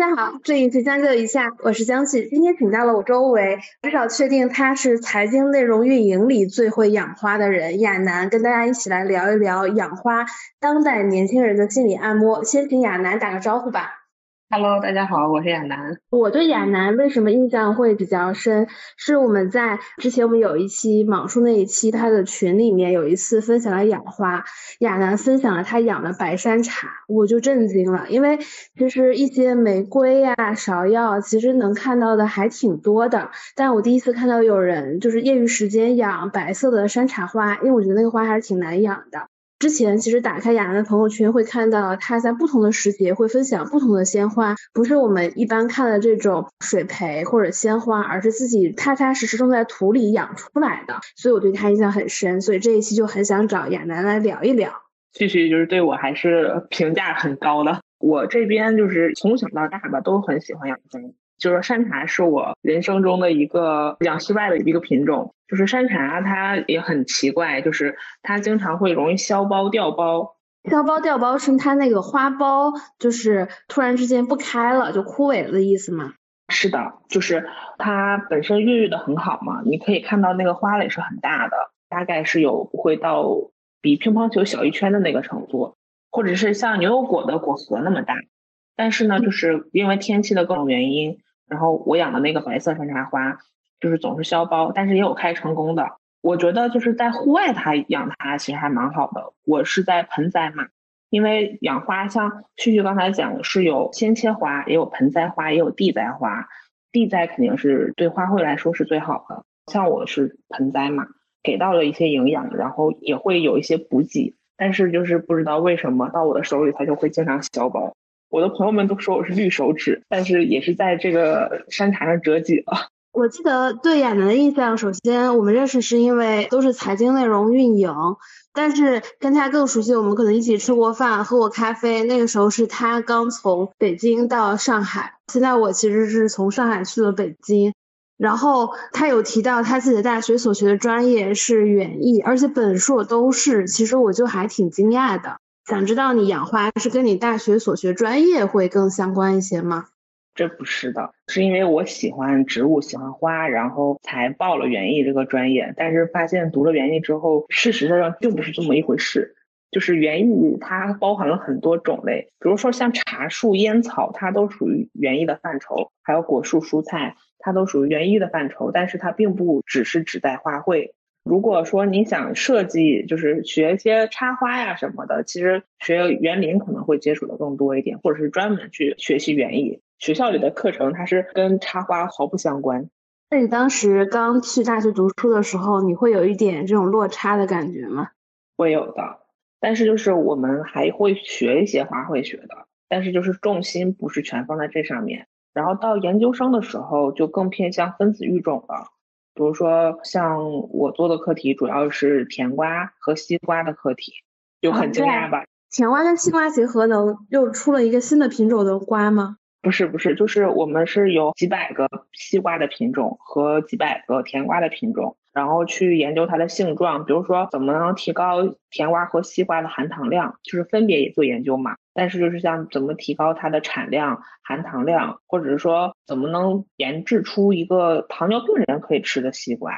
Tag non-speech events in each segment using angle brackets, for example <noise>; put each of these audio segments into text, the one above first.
大家好，这里是将就一下，我是江旭，今天请到了我周围，至少确定他是财经内容运营里最会养花的人亚楠，跟大家一起来聊一聊养花，当代年轻人的心理按摩。先请亚楠打个招呼吧。Hello，大家好，我是亚楠。我对亚楠为什么印象会比较深？是我们在之前我们有一期莽叔那一期，他的群里面有一次分享了养花，亚楠分享了他养的白山茶，我就震惊了，因为其实一些玫瑰呀、芍药，其实能看到的还挺多的，但我第一次看到有人就是业余时间养白色的山茶花，因为我觉得那个花还是挺难养的。之前其实打开雅楠的朋友圈，会看到他在不同的时节会分享不同的鲜花，不是我们一般看的这种水培或者鲜花，而是自己踏踏实实种在土里养出来的，所以我对他印象很深，所以这一期就很想找亚楠来聊一聊。继续就是对我还是评价很高的，我这边就是从小到大吧都很喜欢养花。就是山茶是我人生中的一个养室外的一个品种。就是山茶它也很奇怪，就是它经常会容易消苞掉苞。消苞掉苞是它那个花苞就是突然之间不开了，就枯萎了的意思吗？是的，就是它本身孕育的很好嘛，你可以看到那个花蕾是很大的，大概是有不会到比乒乓球小一圈的那个程度，或者是像牛油果的果核那么大。但是呢，就是因为天气的各种原因。然后我养的那个白色山茶花，就是总是消苞，但是也有开成功的。我觉得就是在户外它养它其实还蛮好的。我是在盆栽嘛，因为养花像旭旭刚才讲的是有鲜切花，也有盆栽花，也有地栽花。地栽肯定是对花卉来说是最好的。像我是盆栽嘛，给到了一些营养，然后也会有一些补给，但是就是不知道为什么到我的手里它就会经常消苞。我的朋友们都说我是绿手指，但是也是在这个山茶上折戟了。我记得对亚楠的印象，首先我们认识是因为都是财经内容运营，但是跟他更熟悉，我们可能一起吃过饭、喝过咖啡。那个时候是他刚从北京到上海，现在我其实是从上海去了北京。然后他有提到他自己的大学所学的专业是园艺，而且本硕都是，其实我就还挺惊讶的。想知道你养花是跟你大学所学专业会更相关一些吗？这不是的，是因为我喜欢植物，喜欢花，然后才报了园艺这个专业。但是发现读了园艺之后，事实上并不是这么一回事。就是园艺它包含了很多种类，比如说像茶树、烟草，它都属于园艺的范畴；还有果树、蔬菜，它都属于园艺的范畴。但是它并不只是指代花卉。如果说你想设计，就是学一些插花呀什么的，其实学园林可能会接触的更多一点，或者是专门去学习园艺。学校里的课程它是跟插花毫不相关。那你当时刚去大学读书的时候，你会有一点这种落差的感觉吗？会有的，但是就是我们还会学一些花卉学的，但是就是重心不是全放在这上面。然后到研究生的时候，就更偏向分子育种了。比如说，像我做的课题主要是甜瓜和西瓜的课题，就很惊讶吧？甜瓜跟西瓜结合，能又出了一个新的品种的瓜吗？不是不是，就是我们是有几百个西瓜的品种和几百个甜瓜的品种。然后去研究它的性状，比如说怎么能提高甜瓜和西瓜的含糖量，就是分别也做研究嘛。但是就是像怎么提高它的产量、含糖量，或者是说怎么能研制出一个糖尿病人可以吃的西瓜，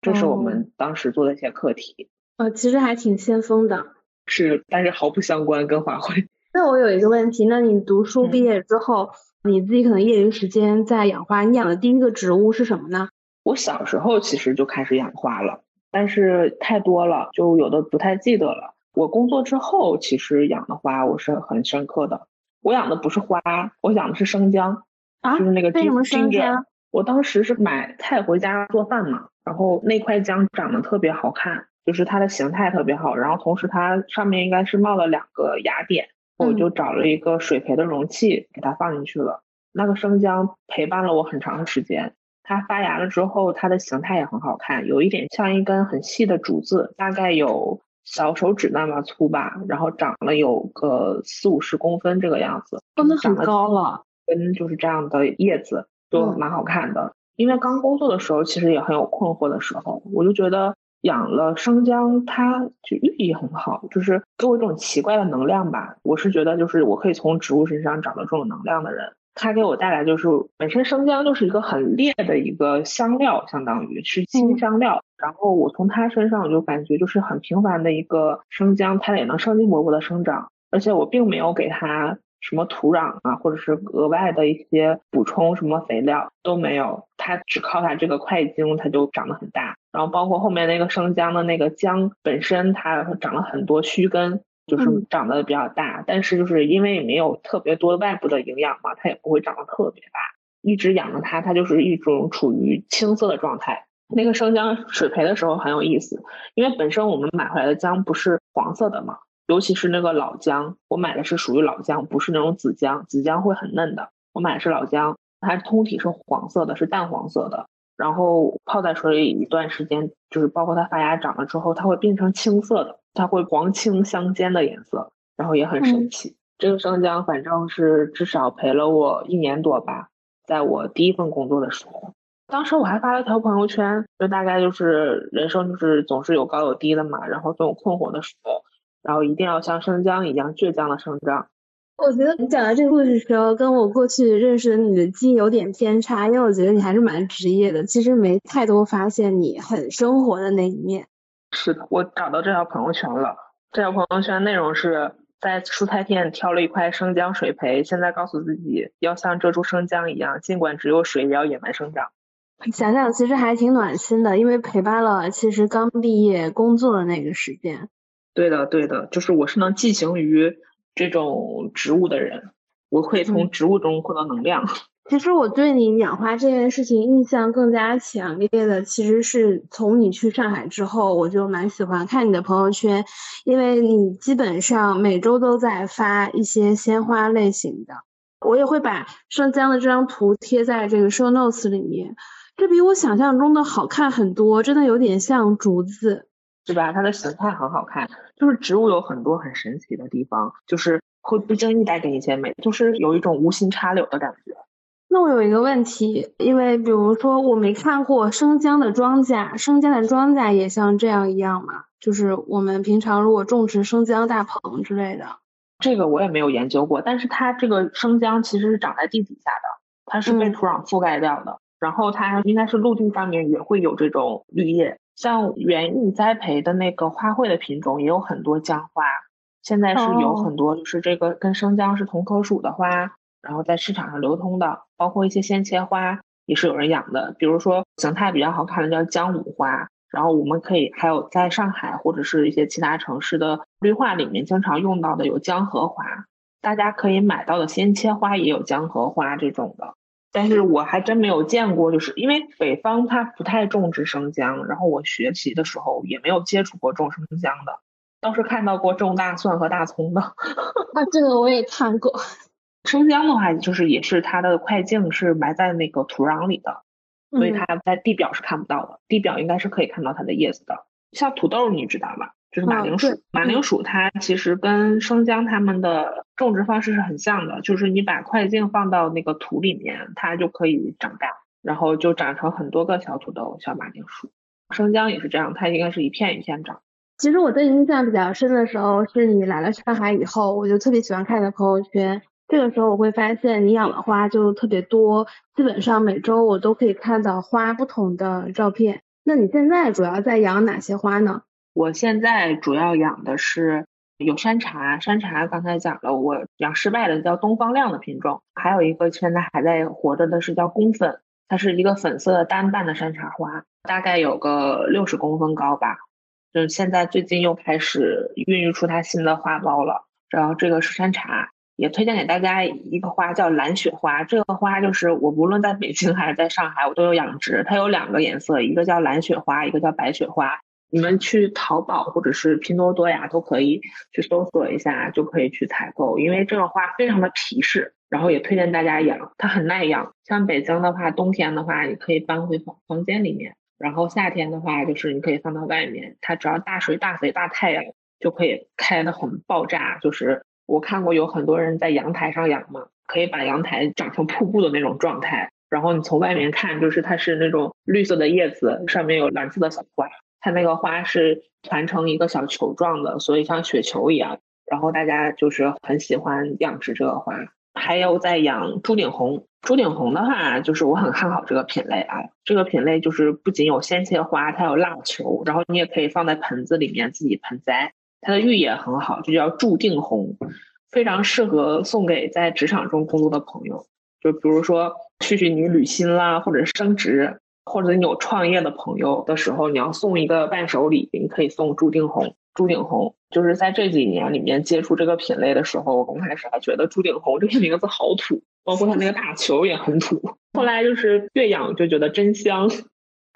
这是我们当时做的一些课题。呃，其实还挺先锋的。是，但是毫不相关跟花卉。那我有一个问题，那你读书毕业之后，你自己可能业余时间在养花，你养的第一个植物是什么呢？我小时候其实就开始养花了，但是太多了，就有的不太记得了。我工作之后，其实养的花我是很深刻的。我养的不是花，我养的是生姜，啊就是那个为什么生姜？我当时是买菜回家做饭嘛，然后那块姜长得特别好看，就是它的形态特别好，然后同时它上面应该是冒了两个芽点，我就找了一个水培的容器给它放进去了。那个生姜陪伴了我很长时间。它发芽了之后，它的形态也很好看，有一点像一根很细的竹子，大概有小手指那么粗吧，然后长了有个四五十公分这个样子，真的很高了。跟就是这样的叶子都蛮好看的。因为刚工作的时候，其实也很有困惑的时候，我就觉得养了生姜，它就寓意很好，就是给我一种奇怪的能量吧。我是觉得就是我可以从植物身上找到这种能量的人。它给我带来就是本身生姜就是一个很烈的一个香料，相当于是辛香料。然后我从它身上我就感觉就是很平凡的一个生姜，它也能生机勃勃的生长，而且我并没有给它什么土壤啊，或者是额外的一些补充什么肥料都没有，它只靠它这个块茎，它就长得很大。然后包括后面那个生姜的那个姜本身，它长了很多须根。就是长得比较大，但是就是因为没有特别多外部的营养嘛，它也不会长得特别大。一直养着它，它就是一种处于青色的状态。那个生姜水培的时候很有意思，因为本身我们买回来的姜不是黄色的嘛，尤其是那个老姜，我买的是属于老姜，不是那种紫姜，紫姜会很嫩的。我买的是老姜，它通体是黄色的，是淡黄色的。然后泡在水里一段时间，就是包括它发芽长了之后，它会变成青色的。它会黄青相间的颜色，然后也很神奇。这个生姜反正是至少陪了我一年多吧，在我第一份工作的时候，当时我还发了条朋友圈，就大概就是人生就是总是有高有低的嘛，然后总有困惑的时候，然后一定要像生姜一样倔强的生长。我觉得你讲的这个故事的时候，跟我过去认识的你的记忆有点偏差，因为我觉得你还是蛮职业的，其实没太多发现你很生活的那一面。是的，我找到这条朋友圈了。这条朋友圈内容是在蔬菜店挑了一块生姜水培，现在告诉自己要像这株生姜一样，尽管只有水也要野蛮生长。想想其实还挺暖心的，因为陪伴了其实刚毕业工作的那个时间。对的，对的，就是我是能寄情于这种植物的人，我会从植物中获得能量。<laughs> 其实我对你养花这件事情印象更加强烈的，其实是从你去上海之后，我就蛮喜欢看你的朋友圈，因为你基本上每周都在发一些鲜花类型的。我也会把生姜的这张图贴在这个 show notes 里面，这比我想象中的好看很多，真的有点像竹子，是吧？它的形态很好看，就是植物有很多很神奇的地方，就是会不经意带给你一些美，就是有一种无心插柳的感觉。那我有一个问题，因为比如说我没看过生姜的庄稼，生姜的庄稼也像这样一样吗？就是我们平常如果种植生姜大棚之类的，这个我也没有研究过。但是它这个生姜其实是长在地底下的，它是被土壤覆盖掉的，然后它应该是陆地上面也会有这种绿叶。像园艺栽培的那个花卉的品种也有很多姜花，现在是有很多就是这个跟生姜是同科属的花。然后在市场上流通的，包括一些鲜切花，也是有人养的。比如说形态比较好看的叫姜母花，然后我们可以还有在上海或者是一些其他城市的绿化里面经常用到的有姜荷花，大家可以买到的鲜切花也有姜荷花这种的。但是我还真没有见过，就是因为北方它不太种植生姜，然后我学习的时候也没有接触过种生姜的，倒是看到过种大蒜和大葱的。<laughs> 啊，这个我也看过。生姜的话，就是也是它的块茎是埋在那个土壤里的，所以它在地表是看不到的。地表应该是可以看到它的叶子的。像土豆，你知道吧？就是马铃薯。马铃薯它其实跟生姜它们的种植方式是很像的，就是你把块茎放到那个土里面，它就可以长大，然后就长成很多个小土豆、小马铃薯。生姜也是这样，它应该是一片一片长。其实我对印象比较深的时候，是你来了上海以后，我就特别喜欢看你的朋友圈。这个时候我会发现你养的花就特别多，基本上每周我都可以看到花不同的照片。那你现在主要在养哪些花呢？我现在主要养的是有山茶，山茶刚才讲了，我养失败的叫东方亮的品种，还有一个现在还在活着的是叫宫粉，它是一个粉色的单瓣的山茶花，大概有个六十公分高吧。就现在最近又开始孕育出它新的花苞了，然后这个是山茶。也推荐给大家一个花，叫蓝雪花。这个花就是我无论在北京还是在上海，我都有养殖。它有两个颜色，一个叫蓝雪花，一个叫白雪花。你们去淘宝或者是拼多多呀，都可以去搜索一下，就可以去采购。因为这个花非常的皮实，然后也推荐大家养，它很耐养。像北京的话，冬天的话，你可以搬回房房间里面；然后夏天的话，就是你可以放到外面。它只要大水、大肥、大太阳，就可以开的很爆炸，就是。我看过有很多人在阳台上养嘛，可以把阳台长成瀑布的那种状态。然后你从外面看，就是它是那种绿色的叶子，上面有蓝色的小花。它那个花是团成一个小球状的，所以像雪球一样。然后大家就是很喜欢养殖这个花。还有在养朱顶红。朱顶红的话，就是我很看好这个品类啊。这个品类就是不仅有鲜切花，它有蜡球，然后你也可以放在盆子里面自己盆栽。它的寓意也很好，就叫注定红，非常适合送给在职场中工作的朋友。就比如说去去你履新啦，或者升职，或者你有创业的朋友的时候，你要送一个伴手礼，你可以送朱顶红。朱顶红就是在这几年里面接触这个品类的时候，我刚开始还觉得朱顶红这个名字好土，包括它那个大球也很土。后来就是越养就觉得真香。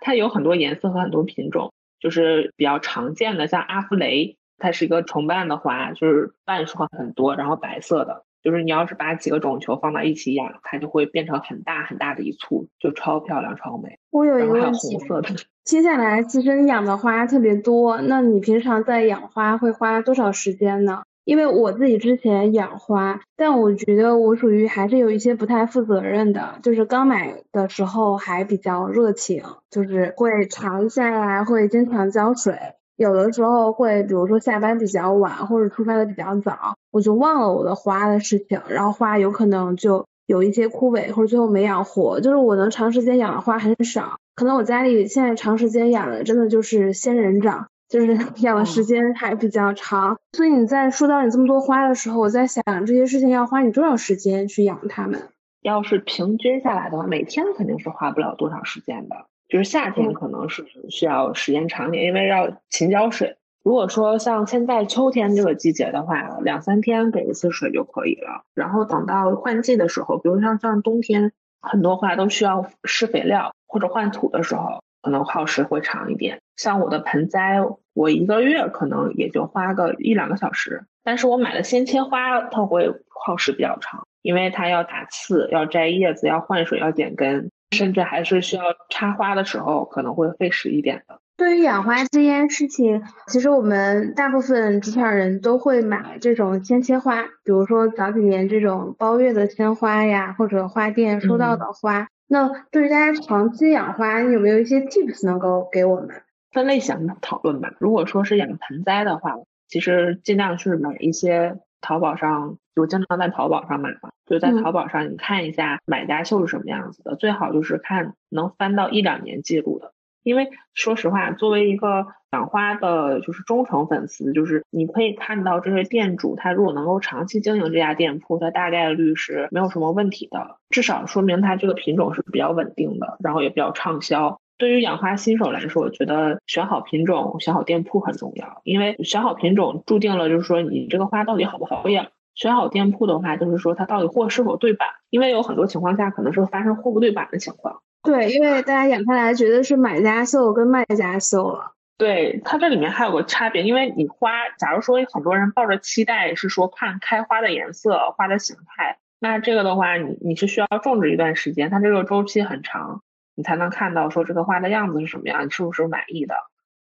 它有很多颜色和很多品种，就是比较常见的，像阿芙蕾，它是一个重瓣的花，就是瓣数很多，然后白色的。就是你要是把几个种球放到一起养，它就会变成很大很大的一簇，就超漂亮超美。我有一个问题，<laughs> 接下来其实你养的花特别多，那你平常在养花会花多少时间呢？因为我自己之前养花，但我觉得我属于还是有一些不太负责任的，就是刚买的时候还比较热情，就是会查一下来，会经常浇水。有的时候会，比如说下班比较晚，或者出发的比较早，我就忘了我的花的事情，然后花有可能就有一些枯萎，或者最后没养活。就是我能长时间养的花很少，可能我家里现在长时间养的真的就是仙人掌，就是 <laughs> 养的时间还比较长。所以你在说到你这么多花的时候，我在想这些事情要花你多少时间去养它们？要是平均下来的话，每天肯定是花不了多少时间的。就是夏天可能是需要时间长点，因为要勤浇水。如果说像现在秋天这个季节的话，两三天给一次水就可以了。然后等到换季的时候，比如像像冬天，很多花都需要施肥料或者换土的时候，可能耗时会长一点。像我的盆栽，我一个月可能也就花个一两个小时。但是我买的鲜切花，它会耗时比较长，因为它要打刺、要摘叶子、要换水、要剪根。甚至还是需要插花的时候，可能会费时一点的。对于养花这件事情，其实我们大部分职场人都会买这种鲜切花，比如说早几年这种包月的鲜花呀，或者花店收到的花。那对于大家长期养花，有没有一些 tips 能够给我们？分类型的讨论吧。如果说是养盆栽的话，其实尽量是买一些。淘宝上，我经常在淘宝上买嘛，就在淘宝上，你看一下买家秀是什么样子的，最好就是看能翻到一两年记录的。因为说实话，作为一个养花的，就是忠诚粉丝，就是你可以看到这些店主，他如果能够长期经营这家店铺，他大概率是没有什么问题的，至少说明他这个品种是比较稳定的，然后也比较畅销。对于养花新手来说，我觉得选好品种、选好店铺很重要。因为选好品种，注定了就是说你这个花到底好不好养；选好店铺的话，就是说它到底货是否对版。因为有很多情况下可能是发生货不对版的情况。对，因为大家眼看来觉得是买家秀跟卖家秀了。对，它这里面还有个差别，因为你花，假如说很多人抱着期待是说看开花的颜色、花的形态，那这个的话，你你是需要种植一段时间，它这个周期很长。你才能看到说这个花的样子是什么样，你是不是满意的？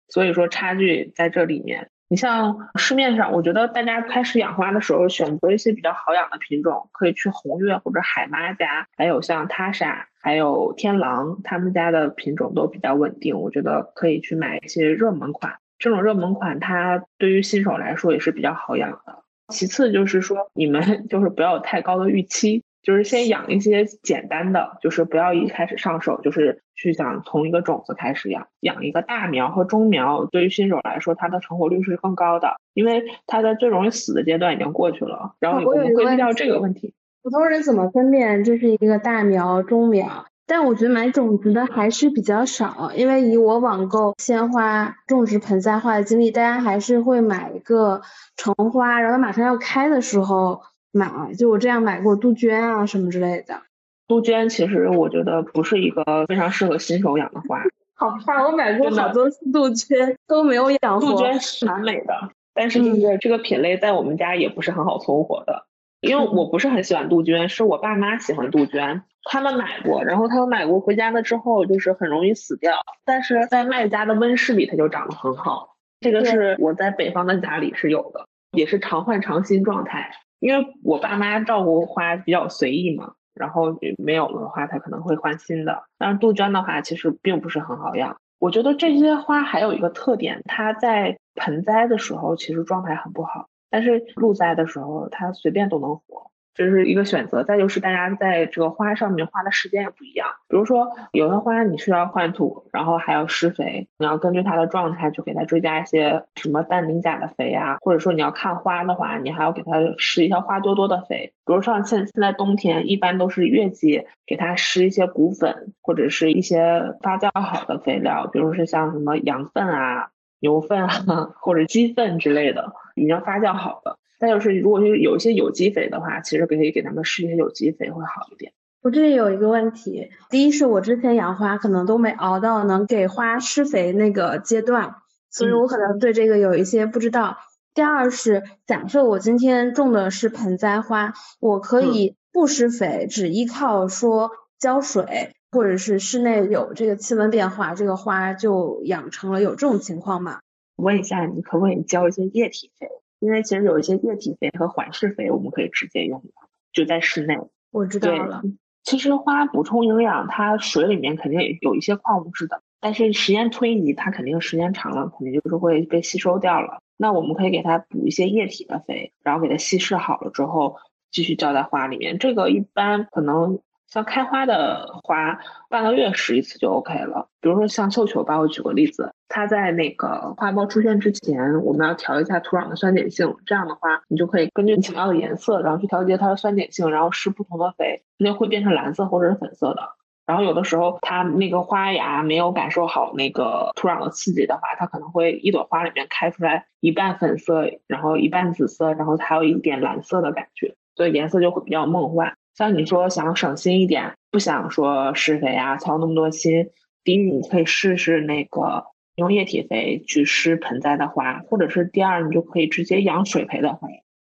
所以说差距在这里面。你像市面上，我觉得大家开始养花的时候，选择一些比较好养的品种，可以去红月或者海妈家，还有像他莎，还有天狼，他们家的品种都比较稳定。我觉得可以去买一些热门款，这种热门款它对于新手来说也是比较好养的。其次就是说，你们 <laughs> 就是不要有太高的预期。就是先养一些简单的，就是不要一开始上手就是去想从一个种子开始养，养一个大苗和中苗，对于新手来说，它的成活率是更高的，因为它在最容易死的阶段已经过去了。然后我们会遇到这个问题，普通人怎么分辨这是一个大苗、中苗？但我觉得买种子的还是比较少，因为以我网购鲜花种植盆栽花的经历，大家还是会买一个成花，然后马上要开的时候。买，就我这样买过杜鹃啊什么之类的。杜鹃其实我觉得不是一个非常适合新手养的花。<laughs> 好怕，我买过好多次杜鹃都没有养活。杜鹃是蛮美的，但是就是这个品类在我们家也不是很好存活的，因为我不是很喜欢杜鹃，是我爸妈喜欢杜鹃，他们买过，然后他们买过回家了之后就是很容易死掉，但是在卖家的温室里它就长得很好。这个是我在北方的家里是有的，也是常换常新状态。因为我爸妈照顾花比较随意嘛，然后没有了的话，他可能会换新的。但是杜鹃的话，其实并不是很好养。我觉得这些花还有一个特点，它在盆栽的时候其实状态很不好，但是露栽的时候它随便都能活。这是一个选择。再就是大家在这个花上面花的时间也不一样，比如说有的花你需要换土，然后还要施肥，你要根据它的状态去给它追加一些什么氮磷钾的肥啊，或者说你要看花的话，你还要给它施一些花多多的肥。比如像现现在冬天一般都是月季给它施一些骨粉或者是一些发酵好的肥料，比如是像什么羊粪啊、牛粪啊 <laughs> 或者鸡粪之类的，已经发酵好的。再就是，如果是有一些有机肥的话，其实可以给他们施一些有机肥会好一点。我这里有一个问题，第一是我之前养花可能都没熬到能给花施肥那个阶段，所以我可能对这个有一些不知道。第二是，假设我今天种的是盆栽花，我可以不施肥，只依靠说浇水，或者是室内有这个气温变化，这个花就养成了有这种情况吗？问一下，你可不可以浇一些液体肥？因为其实有一些液体肥和缓释肥，我们可以直接用的，就在室内。我知道了。其实花补充营养，它水里面肯定有一些矿物质的，但是时间推移，它肯定时间长了，肯定就是会被吸收掉了。那我们可以给它补一些液体的肥，然后给它稀释好了之后，继续浇在花里面。这个一般可能。像开花的花，半个月施一次就 OK 了。比如说像绣球吧，我举个例子，它在那个花苞出现之前，我们要调一下土壤的酸碱性。这样的话，你就可以根据你想要的颜色，然后去调节它的酸碱性，然后施不同的肥，那会变成蓝色或者是粉色的。然后有的时候它那个花芽没有感受好那个土壤的刺激的话，它可能会一朵花里面开出来一半粉色，然后一半紫色，然后还有一点蓝色的感觉，所以颜色就会比较梦幻。像你说想省心一点，不想说施肥啊，操那么多心。第一，你可以试试那个用液体肥去施盆栽的花，或者是第二，你就可以直接养水培的花。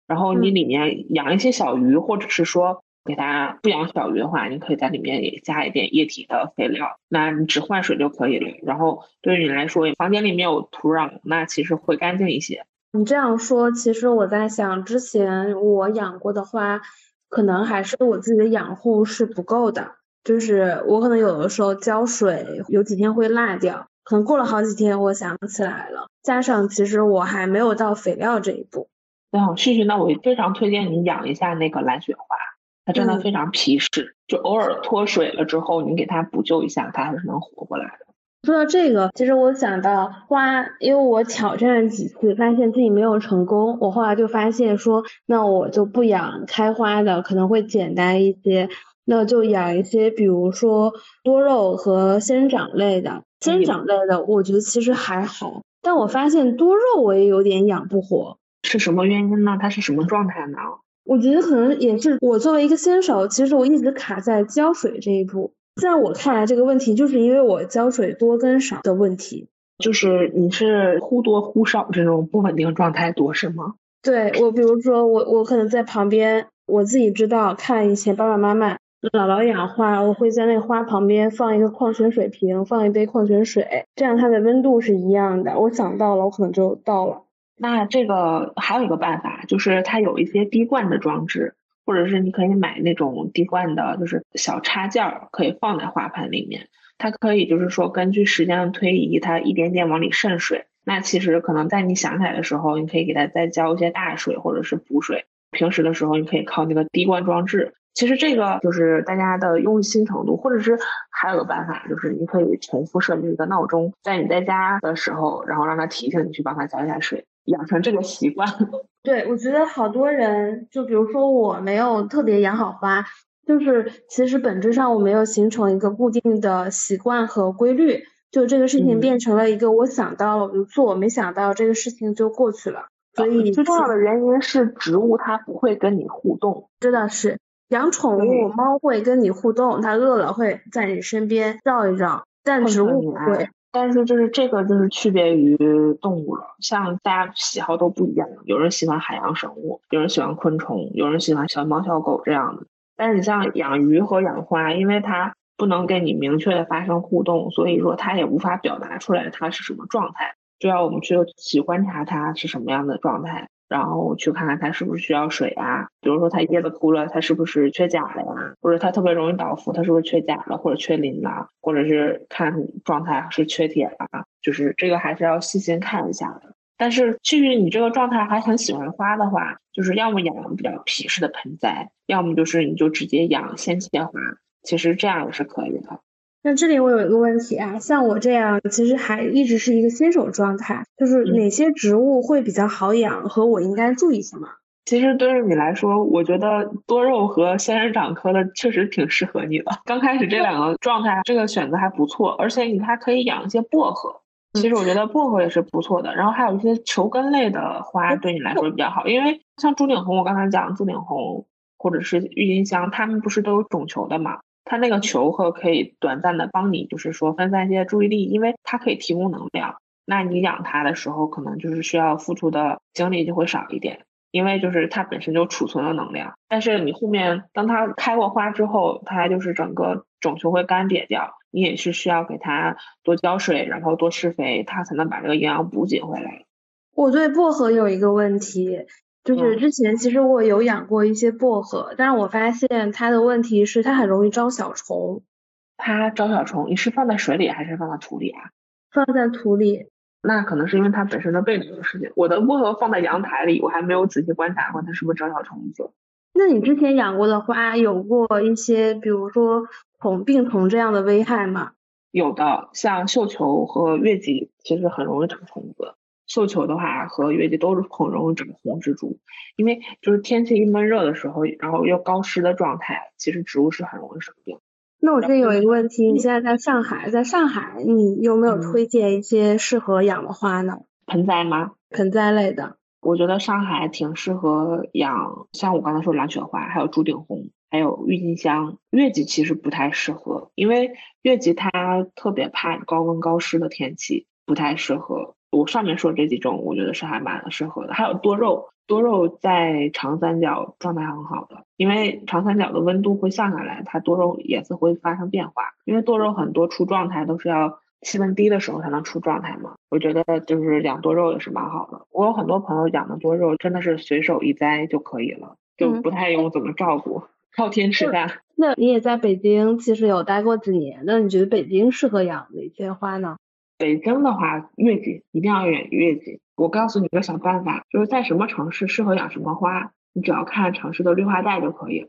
然后你里面养一些小鱼，或者是说给它不养小鱼的话，你可以在里面也加一点液体的肥料，那你只换水就可以了。然后对于你来说，房间里面有土壤，那其实会干净一些。你这样说，其实我在想，之前我养过的花。可能还是我自己的养护是不够的，就是我可能有的时候浇水有几天会落掉，可能过了好几天我想起来了，加上其实我还没有到肥料这一步。那旭旭，那我非常推荐你养一下那个蓝雪花，它真的非常皮实，就偶尔脱水了之后，你给它补救一下，它还是能活过来的。说到这个，其实我想到花，因为我挑战了几次，发现自己没有成功。我后来就发现说，那我就不养开花的，可能会简单一些。那就养一些，比如说多肉和仙人掌类的。仙人掌类的，我觉得其实还好，但我发现多肉我也有点养不活。是什么原因呢？它是什么状态呢？我觉得可能也是我作为一个新手，其实我一直卡在浇水这一步。在我看来，这个问题就是因为我浇水多跟少的问题，就是你是忽多忽少这种不稳定状态多是吗？对我，比如说我我可能在旁边，我自己知道，看以前爸爸妈妈、姥姥养花，我会在那个花旁边放一个矿泉水瓶，放一杯矿泉水，这样它的温度是一样的。我想到了，我可能就到了。那这个还有一个办法，就是它有一些滴灌的装置。或者是你可以买那种滴灌的，就是小插件儿，可以放在花盆里面。它可以就是说根据时间的推移，它一点点往里渗水。那其实可能在你想起来的时候，你可以给它再浇一些大水或者是补水。平时的时候，你可以靠那个滴灌装置。其实这个就是大家的用心程度，或者是还有个办法，就是你可以重复设置一个闹钟，在你在家的时候，然后让它提醒你去帮它浇一下水。养成这个习惯，<laughs> 对我觉得好多人，就比如说我没有特别养好花，就是其实本质上我没有形成一个固定的习惯和规律，就这个事情变成了一个我想到了我就做，没想到这个事情就过去了。所以最重要的原因是植物它不会跟你互动，真的是养宠物猫会跟你互动，它饿了会在你身边绕一绕，但植物不会。但是就是这个就是区别于动物了，像大家喜好都不一样，有人喜欢海洋生物，有人喜欢昆虫，有人喜欢小猫小狗这样的。但是你像养鱼和养花，因为它不能跟你明确的发生互动，所以说它也无法表达出来它是什么状态，就要我们去去观察它是什么样的状态。然后去看看它是不是需要水啊，比如说它叶子枯了，它是不是缺钾了呀？或者它特别容易倒伏，它是不是缺钾了，或者缺磷了？或者是看状态是缺铁了？就是这个还是要细心看一下的。但是基于你这个状态还很喜欢花的话，就是要么养比较皮实的盆栽，要么就是你就直接养鲜切花，其实这样也是可以的。那这里我有一个问题啊，像我这样其实还一直是一个新手状态，就是哪些植物会比较好养和我应该注意什么？其实对于你来说，我觉得多肉和仙人掌科的确实挺适合你的。刚开始这两个状态，这个选择还不错，而且你还可以养一些薄荷。其实我觉得薄荷也是不错的，然后还有一些球根类的花对你来说比较好，因为像朱顶红，我刚才讲朱顶红或者是郁金香，它们不是都有种球的嘛？它那个球和可以短暂的帮你，就是说分散一些注意力，因为它可以提供能量。那你养它的时候，可能就是需要付出的精力就会少一点。因为就是它本身就储存了能量，但是你后面当它开过花之后，它就是整个种球会干瘪掉，你也是需要给它多浇水，然后多施肥，它才能把这个营养补给回来。我对薄荷有一个问题，就是之前其实我有养过一些薄荷，但是我发现它的问题是它很容易招小虫。它招小虫，你是放在水里还是放在土里啊？放在土里。那可能是因为它本身的背景的事情。我的薄荷放在阳台里，我还没有仔细观察过它是不是招小虫子。那你之前养过的花有过一些，比如说虫、病虫这样的危害吗？有的，像绣球和月季其实很容易长虫子。绣球的话和月季都是很容易长红蜘蛛，因为就是天气一闷热的时候，然后又高湿的状态，其实植物是很容易生病。那我这有一个问题，你现在在上海，在上海，你有没有推荐一些适合养的花呢？盆栽吗？盆栽类的。我觉得上海挺适合养，像我刚才说蓝雪花，还有朱顶红，还有郁金香。月季其实不太适合，因为月季它特别怕高温高湿的天气，不太适合。我上面说这几种，我觉得是还蛮适合的。还有多肉，多肉在长三角状态很好的，因为长三角的温度会降下来，它多肉颜色会发生变化。因为多肉很多出状态都是要气温低的时候才能出状态嘛。我觉得就是养多肉也是蛮好的。我有很多朋友养的多肉真的是随手一栽就可以了，就不太用怎么照顾，靠天吃饭。那你也在北京，其实有待过几年，那你觉得北京适合养哪些花呢？北京的话，月季一定要养月季。我告诉你个小办法，就是在什么城市适合养什么花，你只要看城市的绿化带就可以了。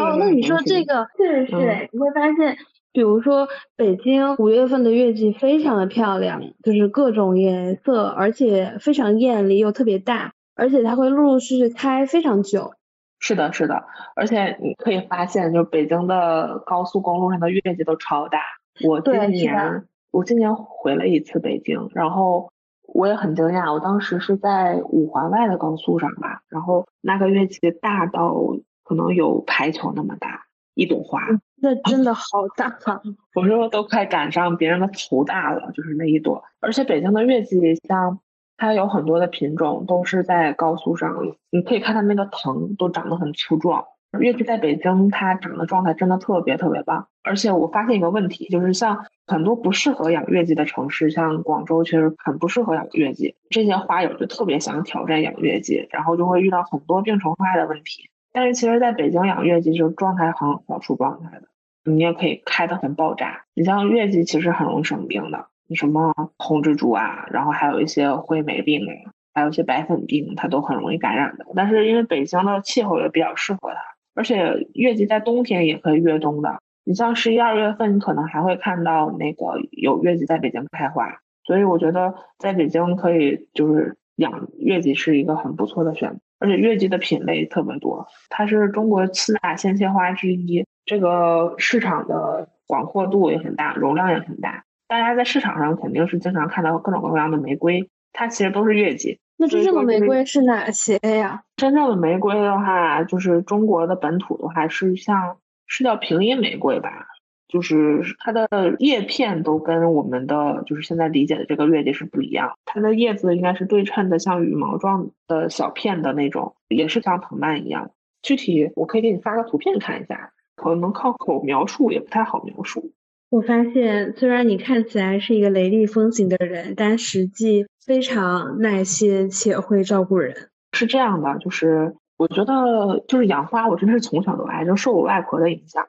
哦，那你说这个确实是，你会发现，比如说北京五月份的月季非常的漂亮，就是各种颜色，而且非常艳丽又特别大，而且它会陆陆续续开非常久。是的，是的，而且你可以发现，就是北京的高速公路上的月季都超大。我今年。我今年回了一次北京，然后我也很惊讶。我当时是在五环外的高速上吧，然后那个月季大到可能有排球那么大一朵花，那真的好大。<laughs> 我说都快赶上别人的头大了，就是那一朵。而且北京的月季像它有很多的品种，都是在高速上，你可以看它那个藤都长得很粗壮。月季在北京，它长的状态真的特别特别棒。而且我发现一个问题，就是像很多不适合养月季的城市，像广州，其实很不适合养月季。这些花友就特别想挑战养月季，然后就会遇到很多病虫害的问题。但是其实在北京养月季，就状态很好出状态的，你也可以开的很爆炸。你像月季其实很容易生病的，你什么红蜘蛛啊，然后还有一些灰霉病啊，还有一些白粉病，它都很容易感染的。但是因为北京的气候也比较适合它。而且月季在冬天也可以越冬的，你像十一二月份，你可能还会看到那个有月季在北京开花，所以我觉得在北京可以就是养月季是一个很不错的选择。而且月季的品类特别多，它是中国四大鲜切花之一，这个市场的广阔度也很大，容量也很大。大家在市场上肯定是经常看到各种各样的玫瑰，它其实都是月季。那真正的玫瑰是哪些呀？真正的玫瑰的话，就是中国的本土的话，是像是叫平阴玫瑰吧，就是它的叶片都跟我们的就是现在理解的这个月季是不一样。它的叶子应该是对称的，像羽毛状的小片的那种，也是像藤蔓一样。具体我可以给你发个图片看一下，可能靠口描述也不太好描述。我发现，虽然你看起来是一个雷厉风行的人，但实际非常耐心且会照顾人。是这样的，就是我觉得，就是养花，我真的是从小都爱，就受我外婆的影响。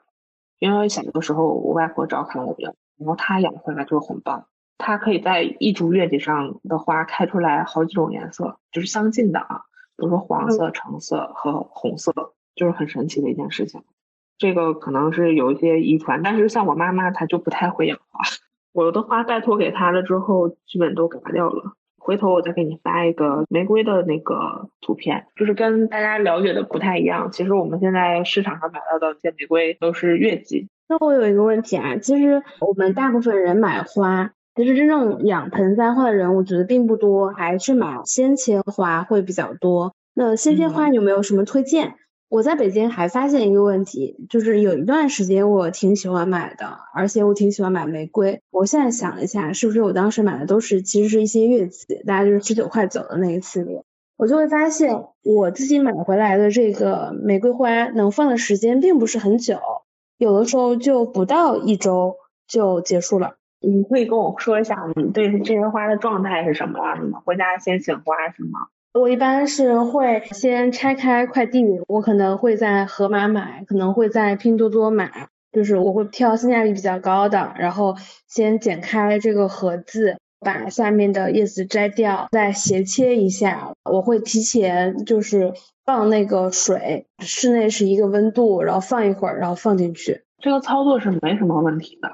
因为小的时候，我外婆照看我比较，然后她养回来就很棒。它可以在一株月季上的花开出来好几种颜色，就是相近的啊，比如说黄色、橙色和红色，就是很神奇的一件事情。这个可能是有一些遗传，但是像我妈妈她就不太会养花，<laughs> 我的花拜托给她了之后，基本都嘎掉了。回头我再给你发一个玫瑰的那个图片，就是跟大家了解的不太一样。其实我们现在市场上买到的这些玫瑰都是月季。那我有一个问题啊，其实我们大部分人买花，其实真正养盆栽花的人，我觉得并不多，还是买鲜切花会比较多。那鲜切花你有没有什么推荐？我在北京还发现一个问题，就是有一段时间我挺喜欢买的，而且我挺喜欢买玫瑰。我现在想了一下，是不是我当时买的都是其实是一些月季，大概就是十九块九的那个系列。我就会发现我自己买回来的这个玫瑰花能放的时间并不是很久，有的时候就不到一周就结束了。你可以跟我说一下你对这些花的状态是什么样的吗？回家先醒花是吗？我一般是会先拆开快递，我可能会在盒马买，可能会在拼多多买，就是我会挑性价比比较高的，然后先剪开这个盒子，把下面的叶子摘掉，再斜切一下。我会提前就是放那个水，室内是一个温度，然后放一会儿，然后放进去。这个操作是没什么问题的，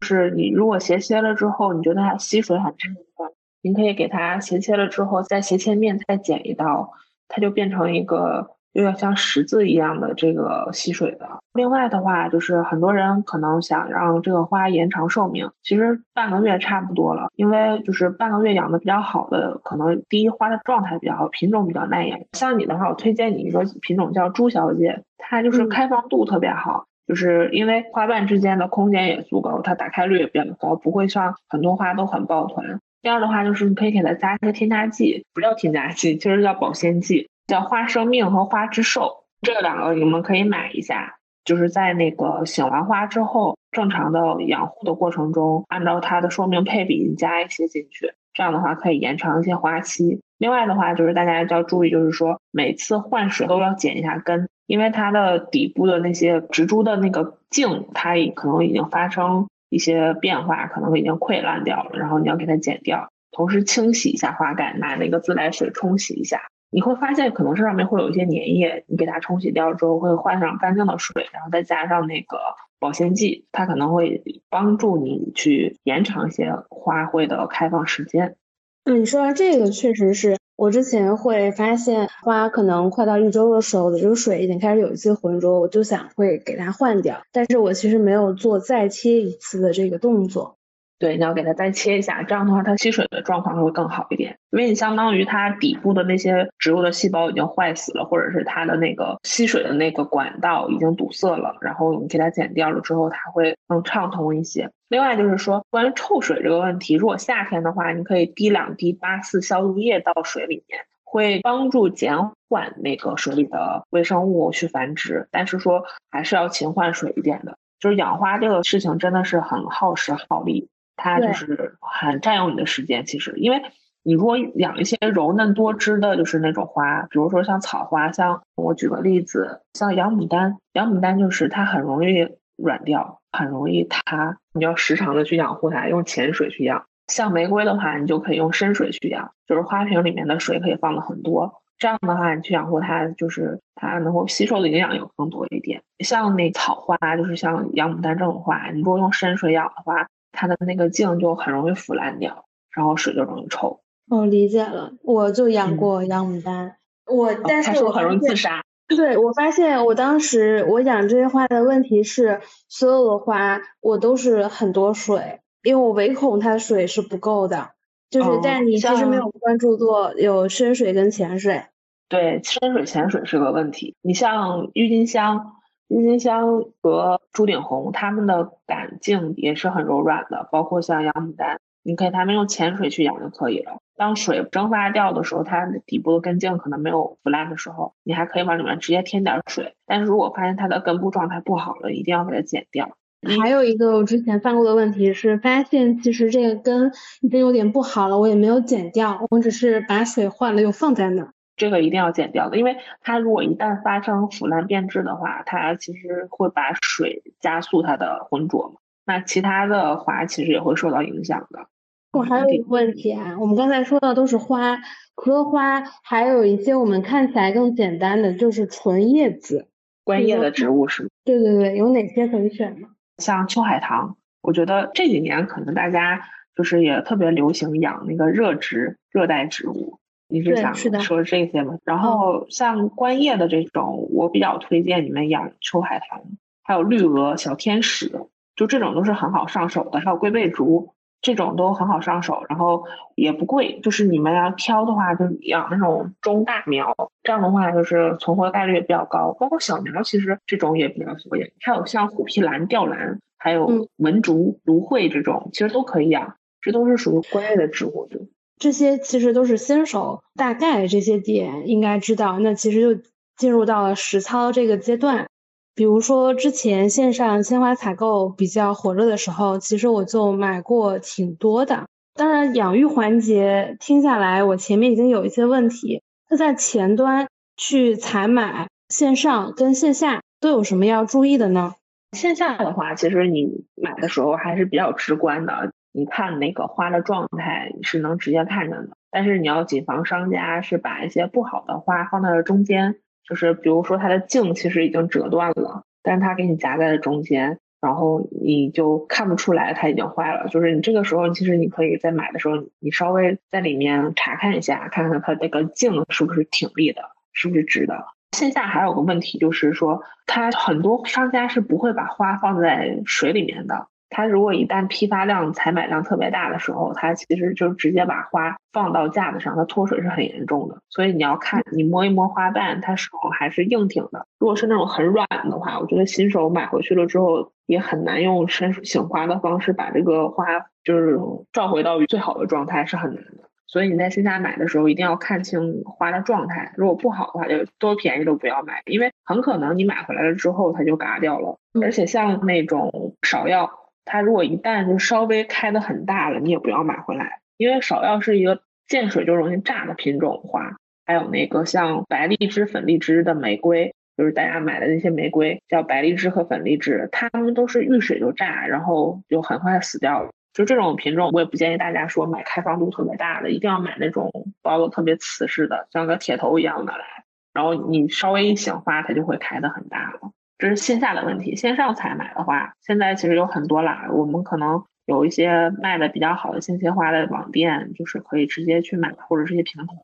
是你如果斜切了之后，你觉得它吸水很差的话。您可以给它斜切了之后，在斜切面再剪一刀，它就变成一个有点像十字一样的这个吸水的。另外的话，就是很多人可能想让这个花延长寿命，其实半个月差不多了。因为就是半个月养的比较好的，可能第一花的状态比较好，品种比较耐养。像你的话，我推荐你一个品种叫朱小姐，它就是开放度特别好，就是因为花瓣之间的空间也足够，它打开率也比较高，不会像很多花都很抱团。第二的话就是你可以给它加一些添加剂，不叫添加剂，其实叫保鲜剂，叫花生命和花之寿，这两个你们可以买一下。就是在那个醒完花之后，正常的养护的过程中，按照它的寿命配比加一些进去，这样的话可以延长一些花期。另外的话就是大家要注意，就是说每次换水都要剪一下根，因为它的底部的那些植株的那个茎，它可能已经发生。一些变化可能已经溃烂掉了，然后你要给它剪掉，同时清洗一下花盖，拿那个自来水冲洗一下，你会发现可能是上面会有一些粘液，你给它冲洗掉之后，会换上干净的水，然后再加上那个保鲜剂，它可能会帮助你去延长一些花卉的开放时间。嗯，你说到这个，确实是。我之前会发现花可能快到一周的时候的这个水已经开始有一些浑浊，我就想会给它换掉，但是我其实没有做再切一次的这个动作。对，你要给它再切一下，这样的话它吸水的状况会更好一点，因为你相当于它底部的那些植物的细胞已经坏死了，或者是它的那个吸水的那个管道已经堵塞了，然后你给它剪掉了之后，它会更畅通一些。另外就是说，关于臭水这个问题，如果夏天的话，你可以滴两滴八四消毒液到水里面，会帮助减缓那个水里的微生物去繁殖，但是说还是要勤换水一点的。就是养花这个事情真的是很耗时耗力。它就是很占用你的时间，其实，因为你如果养一些柔嫩多汁的，就是那种花，比如说像草花，像我举个例子，像洋牡丹，洋牡丹就是它很容易软掉，很容易塌，你要时常的去养护它，用浅水去养。像玫瑰的话，你就可以用深水去养，就是花瓶里面的水可以放的很多，这样的话你去养护它，就是它能够吸收的营养有更多一点。像那草花，就是像洋牡丹这种花，你如果用深水养的话。它的那个茎就很容易腐烂掉，然后水就容易臭。哦，理解了。我就养过洋牡丹，我但是我很容易自杀。对，我发现我当时我养这些花的问题是，所有的花我都是很多水，因为我唯恐它水是不够的。就是，但你其实没有关注过有深水跟浅水。对，深水浅水是个问题。你像郁金香。郁金香和朱顶红，它们的杆茎也是很柔软的，包括像洋牡丹，你可以它们用浅水去养就可以了。当水蒸发掉的时候，它底部的根茎可能没有腐烂的时候，你还可以往里面直接添点水。但是如果发现它的根部状态不好了，一定要给它剪掉。还有一个我之前犯过的问题是，发现其实这个根已经有点不好了，我也没有剪掉，我只是把水换了又放在那儿。这个一定要剪掉的，因为它如果一旦发生腐烂变质的话，它其实会把水加速它的浑浊嘛，那其他的花其实也会受到影响的。我还有一个问题啊，我们刚才说的都是花，除了花，还有一些我们看起来更简单的，就是纯叶子、观叶的植物是吗？对对对，有哪些可以选呢？像秋海棠，我觉得这几年可能大家就是也特别流行养那个热植、热带植物。你是想说这些吗？然后像观叶的这种，我比较推荐你们养秋海棠，还有绿鹅、小天使，就这种都是很好上手的。还有龟背竹，这种都很好上手，然后也不贵。就是你们要挑的话，就养那种中大苗，这样的话就是存活概率也比较高。包括小苗，其实这种也比较好养。还有像虎皮兰、吊兰，还有文竹、芦荟这种，其实都可以养。这都是属于观叶的植物，就。这些其实都是新手大概这些点应该知道，那其实就进入到了实操这个阶段。比如说之前线上鲜花采购比较火热的时候，其实我就买过挺多的。当然养育环节听下来，我前面已经有一些问题。那在前端去采买，线上跟线下都有什么要注意的呢？线下的话，其实你买的时候还是比较直观的。你看那个花的状态是能直接看见的，但是你要谨防商家是把一些不好的花放在了中间，就是比如说它的茎其实已经折断了，但是它给你夹在了中间，然后你就看不出来它已经坏了。就是你这个时候其实你可以在买的时候，你稍微在里面查看一下，看看它这个茎是不是挺立的，是不是直的。线下还有个问题就是说，它很多商家是不会把花放在水里面的。它如果一旦批发量、采买量特别大的时候，它其实就直接把花放到架子上，它脱水是很严重的。所以你要看你摸一摸花瓣，它手还是硬挺的。如果是那种很软的话，我觉得新手买回去了之后也很难用深水醒花的方式把这个花就是召回到最好的状态，是很难的。所以你在线下买的时候一定要看清花的状态，如果不好的话，就多便宜都不要买，因为很可能你买回来了之后它就嘎掉了。而且像那种芍药。它如果一旦就稍微开的很大了，你也不要买回来，因为芍药是一个见水就容易炸的品种花。还有那个像白荔枝、粉荔枝的玫瑰，就是大家买的那些玫瑰，叫白荔枝和粉荔枝，它们都是遇水就炸，然后就很快死掉了。就这种品种，我也不建议大家说买开放度特别大的，一定要买那种包的特别瓷实的，像个铁头一样的来。然后你稍微一醒花，它就会开的很大了。这是线下的问题，线上采买的话，现在其实有很多啦。我们可能有一些卖的比较好的鲜切花的网店，就是可以直接去买，或者这些平台。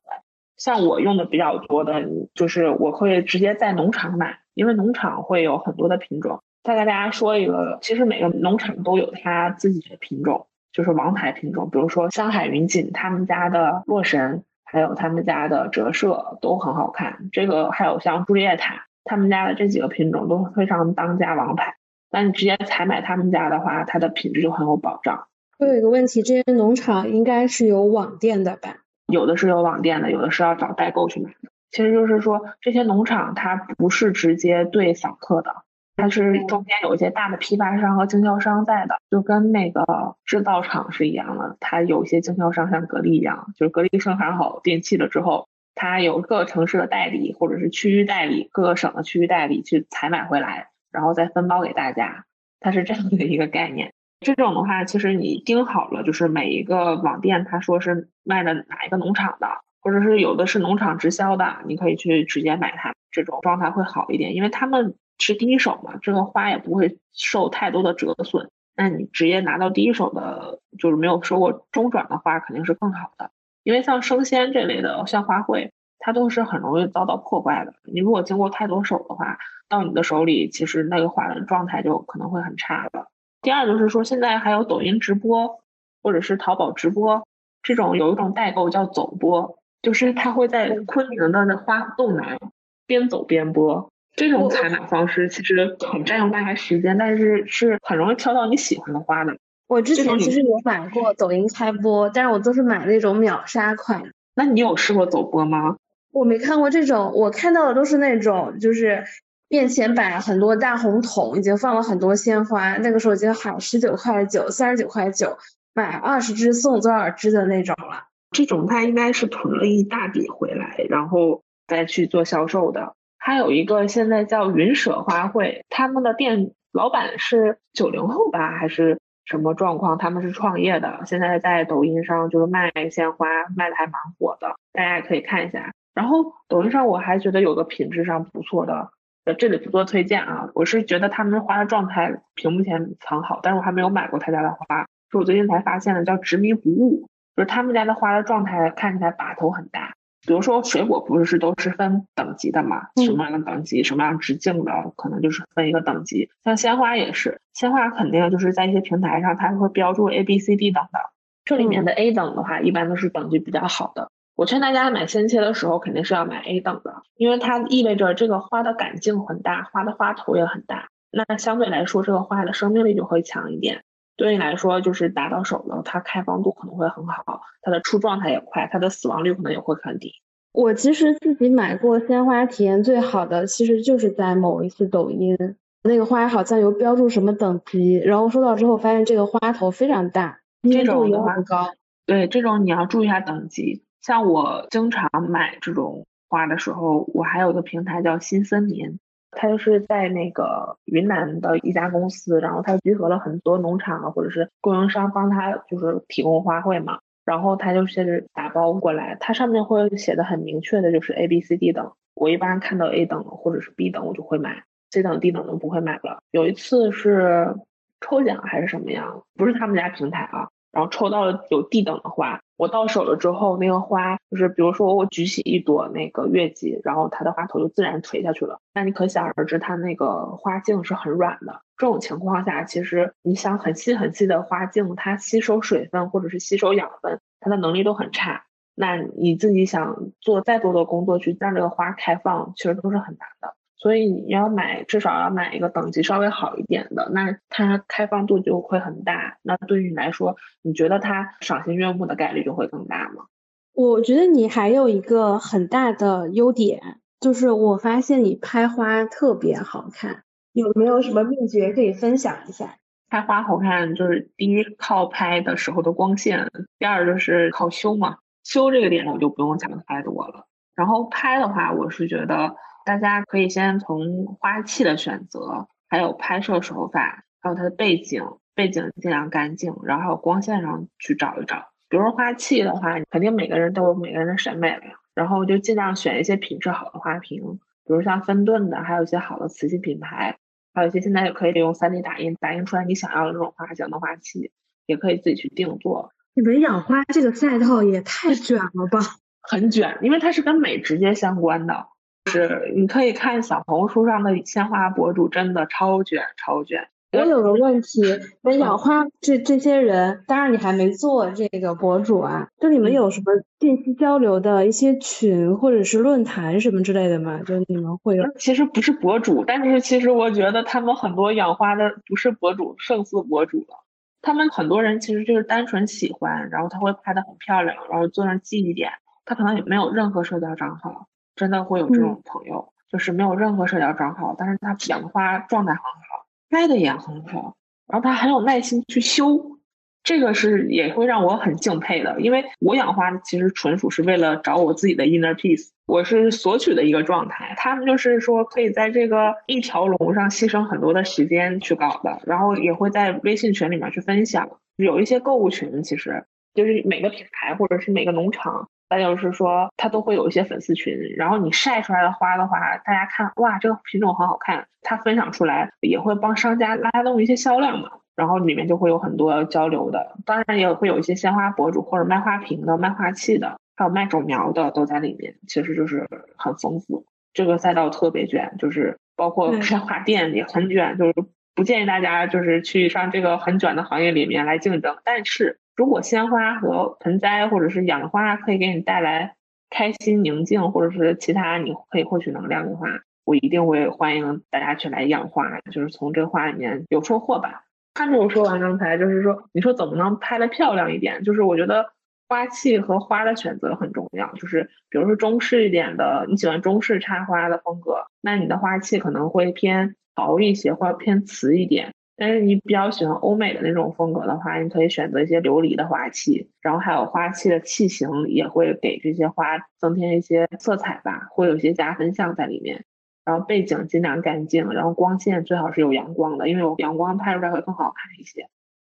像我用的比较多的，就是我会直接在农场买，因为农场会有很多的品种。再跟大家说一个，其实每个农场都有它自己的品种，就是王牌品种。比如说香海云锦他们家的洛神，还有他们家的折射都很好看。这个还有像朱丽叶塔。他们家的这几个品种都非常当家王牌，那你直接采买他们家的话，它的品质就很有保障。我有一个问题，这些农场应该是有网店的吧？有的是有网店的，有的是要找代购去买的。其实就是说，这些农场它不是直接对访客的，它是中间有一些大的批发商和经销商在的，就跟那个制造厂是一样的。它有一些经销商像格力一样，就是格力生产好电器了之后。它有各个城市的代理，或者是区域代理，各个省的区域代理去采买回来，然后再分包给大家。它是这样的一个概念。这种的话，其实你盯好了，就是每一个网店，他说是卖的哪一个农场的，或者是有的是农场直销的，你可以去直接买它，这种状态会好一点，因为他们是第一手嘛，这个花也不会受太多的折损。那你直接拿到第一手的，就是没有收过中转的花，肯定是更好的。因为像生鲜这类的，像花卉，它都是很容易遭到破坏的。你如果经过太多手的话，到你的手里，其实那个花的状态就可能会很差了。第二就是说，现在还有抖音直播或者是淘宝直播这种，有一种代购叫走播，就是他会在昆明的那花洞南边走边播。这种采买方式其实很占用大家时间，但是是很容易挑到你喜欢的花的。我之前其实有买过抖音开播，但是我都是买那种秒杀款。那你有试过走播吗？我没看过这种，我看到的都是那种就是面前摆很多大红桶，已经放了很多鲜花，那个时候已经喊十九块九、三十九块九，买二十支送多少支的那种了。这种他应该是囤了一大笔回来，然后再去做销售的。还有一个现在叫云舍花卉，他们的店老板是九零后吧，还是？什么状况，他们是创业的，现在在抖音上就是卖鲜花，卖的还蛮火的，大家也可以看一下。然后抖音上我还觉得有个品质上不错的，呃，这里不做推荐啊，我是觉得他们花的状态屏幕前藏好，但是我还没有买过他家的花，是我最近才发现的，叫执迷不悟，就是他们家的花的状态看起来把头很大。比如说水果不是都是分等级的嘛？什么样的等级，什么样直径的，可能就是分一个等级。像鲜花也是，鲜花肯定就是在一些平台上，它会标注 A、B、C、D 等的。这里面的 A 等的话，一般都是等级比较好的。我劝大家买鲜切的时候，肯定是要买 A 等的，因为它意味着这个花的杆径很大，花的花头也很大，那相对来说，这个花的生命力就会强一点。对你来说，就是打到手了，它开放度可能会很好，它的出状态也快，它的死亡率可能也会很低。我其实自己买过鲜花，体验最好的其实就是在某一次抖音，那个花好像有标注什么等级，然后收到之后发现这个花头非常大，这种也很高。对，这种你要注意一下等级。像我经常买这种花的时候，我还有个平台叫新森林，他就是在那个云南的一家公司，然后他集合了很多农场或者是供应商，帮他就是提供花卉嘛，然后他就是打包过来，它上面会写的很明确的，就是 A、B、C、D 等。我一般看到 A 等或者是 B 等，我就会买，C 等、D 等都不会买了。有一次是抽奖还是什么样，不是他们家平台啊。然后抽到了有 D 等的花，我到手了之后，那个花就是比如说我举起一朵那个月季，然后它的花头就自然垂下去了。那你可想而知，它那个花茎是很软的。这种情况下，其实你想很细很细的花茎，它吸收水分或者是吸收养分，它的能力都很差。那你自己想做再多的工作去让这个花开放，其实都是很难的。所以你要买，至少要买一个等级稍微好一点的，那它开放度就会很大。那对于你来说，你觉得它赏心悦目的概率就会更大吗？我觉得你还有一个很大的优点，就是我发现你拍花特别好看，有没有什么秘诀可以分享一下？拍花好看，就是第一靠拍的时候的光线，第二就是靠修嘛。修这个点我就不用讲太多了。然后拍的话，我是觉得。大家可以先从花器的选择，还有拍摄手法，还有它的背景，背景尽量干净，然后还有光线上去找一找。比如说花器的话，肯定每个人都有每个人的审美了呀，然后就尽量选一些品质好的花瓶，比如像芬顿的，还有一些好的瓷器品牌，还有一些现在也可以利用 3D 打印打印出来你想要的那种花型的花器，也可以自己去定做。你们养花这个赛道也太卷了吧？很卷，因为它是跟美直接相关的。是，你可以看小红书上的鲜花博主，真的超卷，超卷。我有个问题，<laughs> 那养花这这些人，当然你还没做这个博主啊，就你们有什么信息交流的一些群或者是论坛什么之类的吗？就你们会有？其实不是博主，但是其实我觉得他们很多养花的不是博主，胜似博主了。他们很多人其实就是单纯喜欢，然后他会拍的很漂亮，然后做上记忆点，他可能也没有任何社交账号。真的会有这种朋友，就是没有任何社交账号，但是他养的花状态很好，开的也很好，然后他很有耐心去修，这个是也会让我很敬佩的。因为我养花其实纯属是为了找我自己的 inner peace，我是索取的一个状态。他们就是说可以在这个一条龙上牺牲很多的时间去搞的，然后也会在微信群里面去分享，有一些购物群，其实就是每个品牌或者是每个农场。再就是说，它都会有一些粉丝群，然后你晒出来的花的话，大家看，哇，这个品种很好看，它分享出来也会帮商家拉动一些销量嘛，然后里面就会有很多交流的，当然也会有一些鲜花博主或者卖花瓶的、卖花器的，还有卖种苗的都在里面，其实就是很丰富。这个赛道特别卷，就是包括鲜花店也很卷，就是不建议大家就是去上这个很卷的行业里面来竞争，但是。如果鲜花和盆栽或者是养花可以给你带来开心、宁静，或者是其他你可以获取能量的话，我一定会欢迎大家去来养花，就是从这个花里面有收获吧。看着我说完刚才，就是说你说怎么能拍的漂亮一点？就是我觉得花器和花的选择很重要。就是比如说中式一点的，你喜欢中式插花的风格，那你的花器可能会偏薄一些，或者偏瓷一点。但是你比较喜欢欧美的那种风格的话，你可以选择一些琉璃的花器，然后还有花器的器型也会给这些花增添一些色彩吧，会有一些加分项在里面。然后背景尽量干净，然后光线最好是有阳光的，因为有阳光拍出来会更好看一些。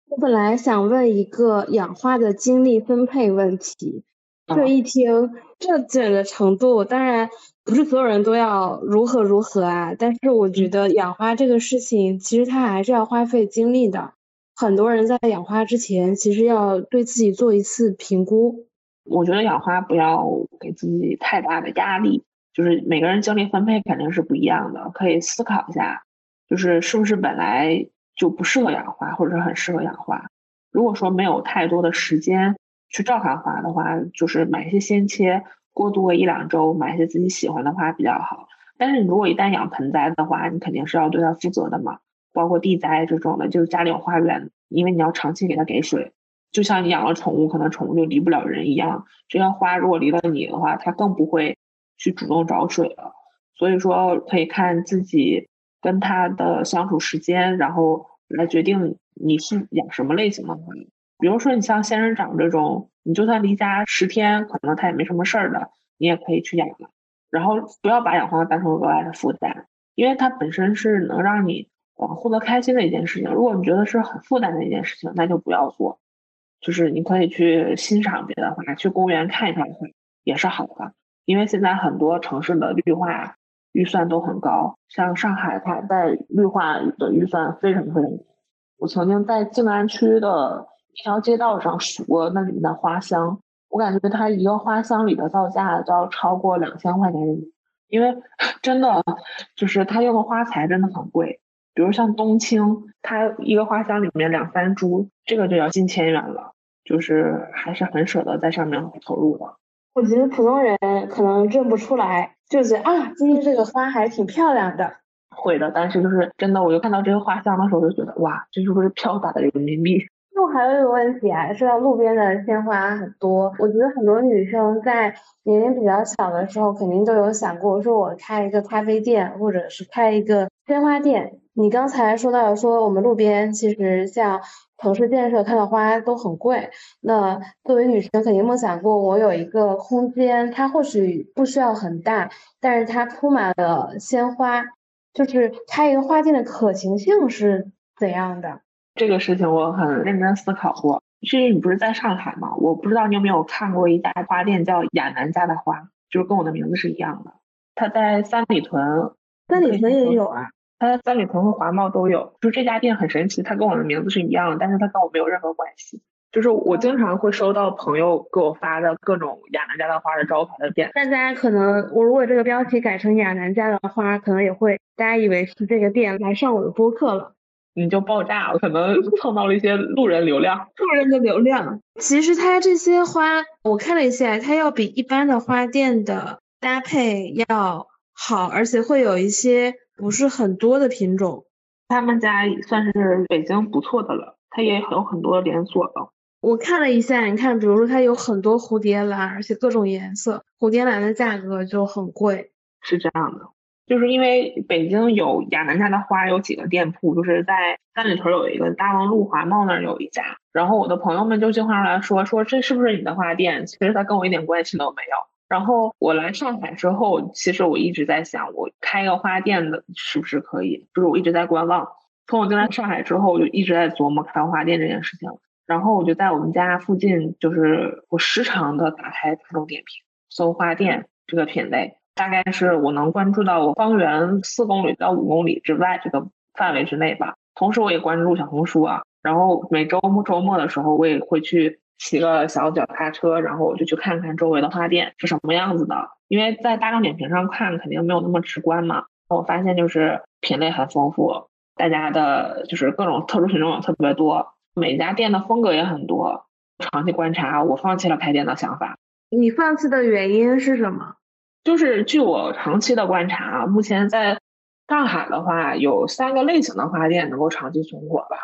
我本来想问一个养花的精力分配问题，这一听这卷的程度，当然不是所有人都要如何如何啊，但是我觉得养花这个事情，其实它还是要花费精力的。很多人在养花之前，其实要对自己做一次评估。我觉得养花不要给自己太大的压力，就是每个人精力分配肯定是不一样的，可以思考一下，就是是不是本来就不适合养花，或者是很适合养花。如果说没有太多的时间去照看花的话，就是买一些鲜切，过渡个一两周，买一些自己喜欢的花比较好。但是你如果一旦养盆栽的话，你肯定是要对它负责的嘛，包括地栽这种的，就是家里有花园，因为你要长期给它给水。就像你养了宠物，可能宠物就离不了人一样。这样花如果离了你的话，它更不会去主动找水了。所以说，可以看自己跟它的相处时间，然后来决定你是养什么类型的花。比如说，你像仙人掌这种，你就算离家十天，可能它也没什么事儿的，你也可以去养了。然后不要把养花当成额外的负担，因为它本身是能让你呃获得开心的一件事情。如果你觉得是很负担的一件事情，那就不要做。就是你可以去欣赏别的花，去公园看一看花也是好的。因为现在很多城市的绿化预算都很高，像上海，它在绿化的预算非常非常高。我曾经在静安区的一条街道上数过那里面的花香，我感觉它一个花香里的造价都要超过两千块钱人民币，因为 <laughs> 真的就是它用的花材真的很贵。比如像冬青，它一个花香里面两三株，这个就要近千元了，就是还是很舍得在上面投入的。我觉得普通人可能认不出来，就觉得啊，今天这个花还挺漂亮的。会的，但是就是真的，我就看到这个花香的时候，就觉得哇，这是不是飘洒的人民币？那还有一个问题啊，说到路边的鲜花很多，我觉得很多女生在年龄比较小的时候，肯定都有想过，说我开一个咖啡店，或者是开一个鲜花店。你刚才说到说我们路边其实像城市建设看到花都很贵，那作为女生肯定梦想过我有一个空间，它或许不需要很大，但是它铺满了鲜花，就是开一个花店的可行性是怎样的？这个事情我很认真思考过。其实你不是在上海吗？我不知道你有没有看过一家花店叫亚楠家的花，就是跟我的名字是一样的。它在三里屯，三里屯也有啊。它在三里屯和华贸都有，就这家店很神奇，它跟我的名字是一样的，但是它跟我没有任何关系。就是我经常会收到朋友给我发的各种亚楠家的花的招牌的店。大家可能我如果这个标题改成亚楠家的花，可能也会大家以为是这个店来上我的播客了，你就爆炸了，可能 <laughs> 蹭到了一些路人流量。路人的流量，其实它这些花我看了一下，它要比一般的花店的搭配要好，而且会有一些。不是很多的品种，他们家也算是北京不错的了，它也有很多连锁的。我看了一下，你看，比如说它有很多蝴蝶兰，而且各种颜色，蝴蝶兰的价格就很贵。是这样的，就是因为北京有亚楠家的花有几个店铺，就是在三里屯有一个大望路华贸那儿有一家，然后我的朋友们就经常来说说这是不是你的花店？其实它跟我一点关系都没有。然后我来上海之后，其实我一直在想，我开个花店的是不是可以？就是我一直在观望。从我进来上海之后，我就一直在琢磨开花店这件事情。然后我就在我们家附近，就是我时常的打开大众点评，搜花店这个品类，大概是我能关注到我方圆四公里到五公里之外这个范围之内吧。同时我也关注小红书啊，然后每周末周末的时候，我也会去。骑个小脚踏车，然后我就去看看周围的花店是什么样子的。因为在大众点评上看肯定没有那么直观嘛。我发现就是品类很丰富，大家的就是各种特殊品种也特别多，每家店的风格也很多。长期观察，我放弃了开店的想法。你放弃的原因是什么？就是据我长期的观察啊，目前在上海的话，有三个类型的花店能够长期存活吧。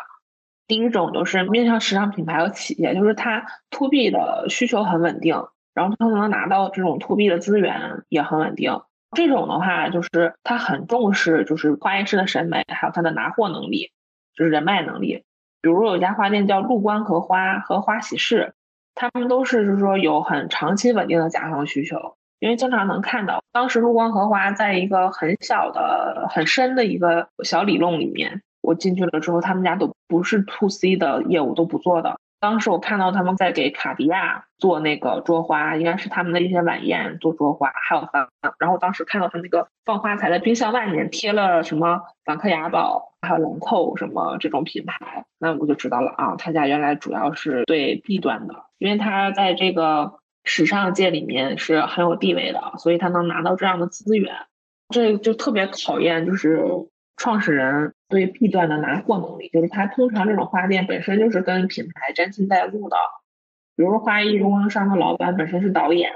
第一种就是面向时尚品牌和企业，就是它 to B 的需求很稳定，然后它能拿到这种 to B 的资源也很稳定。这种的话，就是它很重视就是花艺师的审美，还有它的拿货能力，就是人脉能力。比如有家花店叫陆观荷花和花喜事，他们都是就是说有很长期稳定的甲方需求，因为经常能看到当时陆光荷花在一个很小的、很深的一个小里弄里面。我进去了之后，他们家都不是 to C 的业务都不做的。当时我看到他们在给卡地亚做那个桌花，应该是他们的一些晚宴做桌花，还有放。然后当时看到他那个放花材的冰箱外面贴了什么梵克雅宝，还有兰蔻什么这种品牌，那我就知道了啊，他家原来主要是对 B 端的，因为他在这个时尚界里面是很有地位的，所以他能拿到这样的资源，这就特别考验就是。创始人对 B 端的拿货能力，就是他通常这种花店本身就是跟品牌沾亲带故的，比如说花艺供应商的老板本身是导演，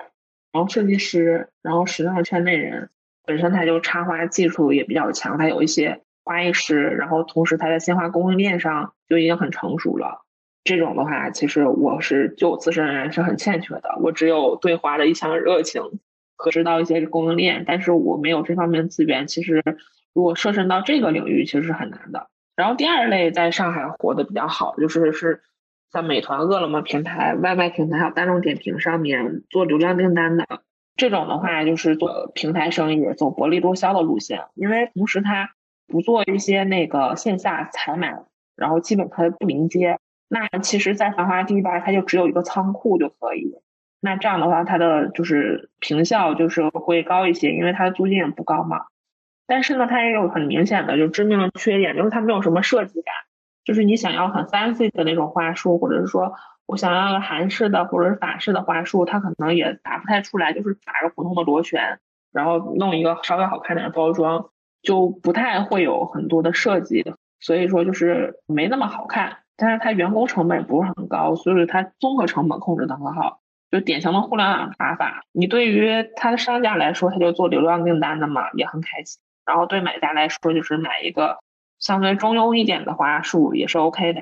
然后设计师，然后时尚圈内人，本身他就插花技术也比较强，他有一些花艺师，然后同时他在鲜花供应链上就已经很成熟了。这种的话，其实我是就自身而言是很欠缺的，我只有对花的一腔热情和知道一些供应链，但是我没有这方面资源，其实。如果涉身到这个领域，其实是很难的。然后第二类在上海活得比较好，就是是像美团、饿了么平台、外卖平台还有大众点评上面做流量订单的这种的话，就是做平台生意，走薄利多销的路线。因为同时它不做一些那个线下采买，然后基本它不临街。那其实，在繁华地段，它就只有一个仓库就可以。那这样的话，它的就是平效就是会高一些，因为它的租金也不高嘛。但是呢，它也有很明显的就致命的缺点，就是它没有什么设计感。就是你想要很 fancy 的那种花束，或者是说我想要个韩式的或者是法式的花束，它可能也打不太出来，就是打个普通的螺旋，然后弄一个稍微好看点的包装，就不太会有很多的设计，所以说就是没那么好看。但是它员工成本不是很高，所以它综合成本控制的很好，就典型的互联网打法。你对于它的商家来说，他就做流量订单的嘛，也很开心。然后对买家来说，就是买一个相对中庸一点的花束也是 OK 的，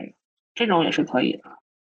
这种也是可以的。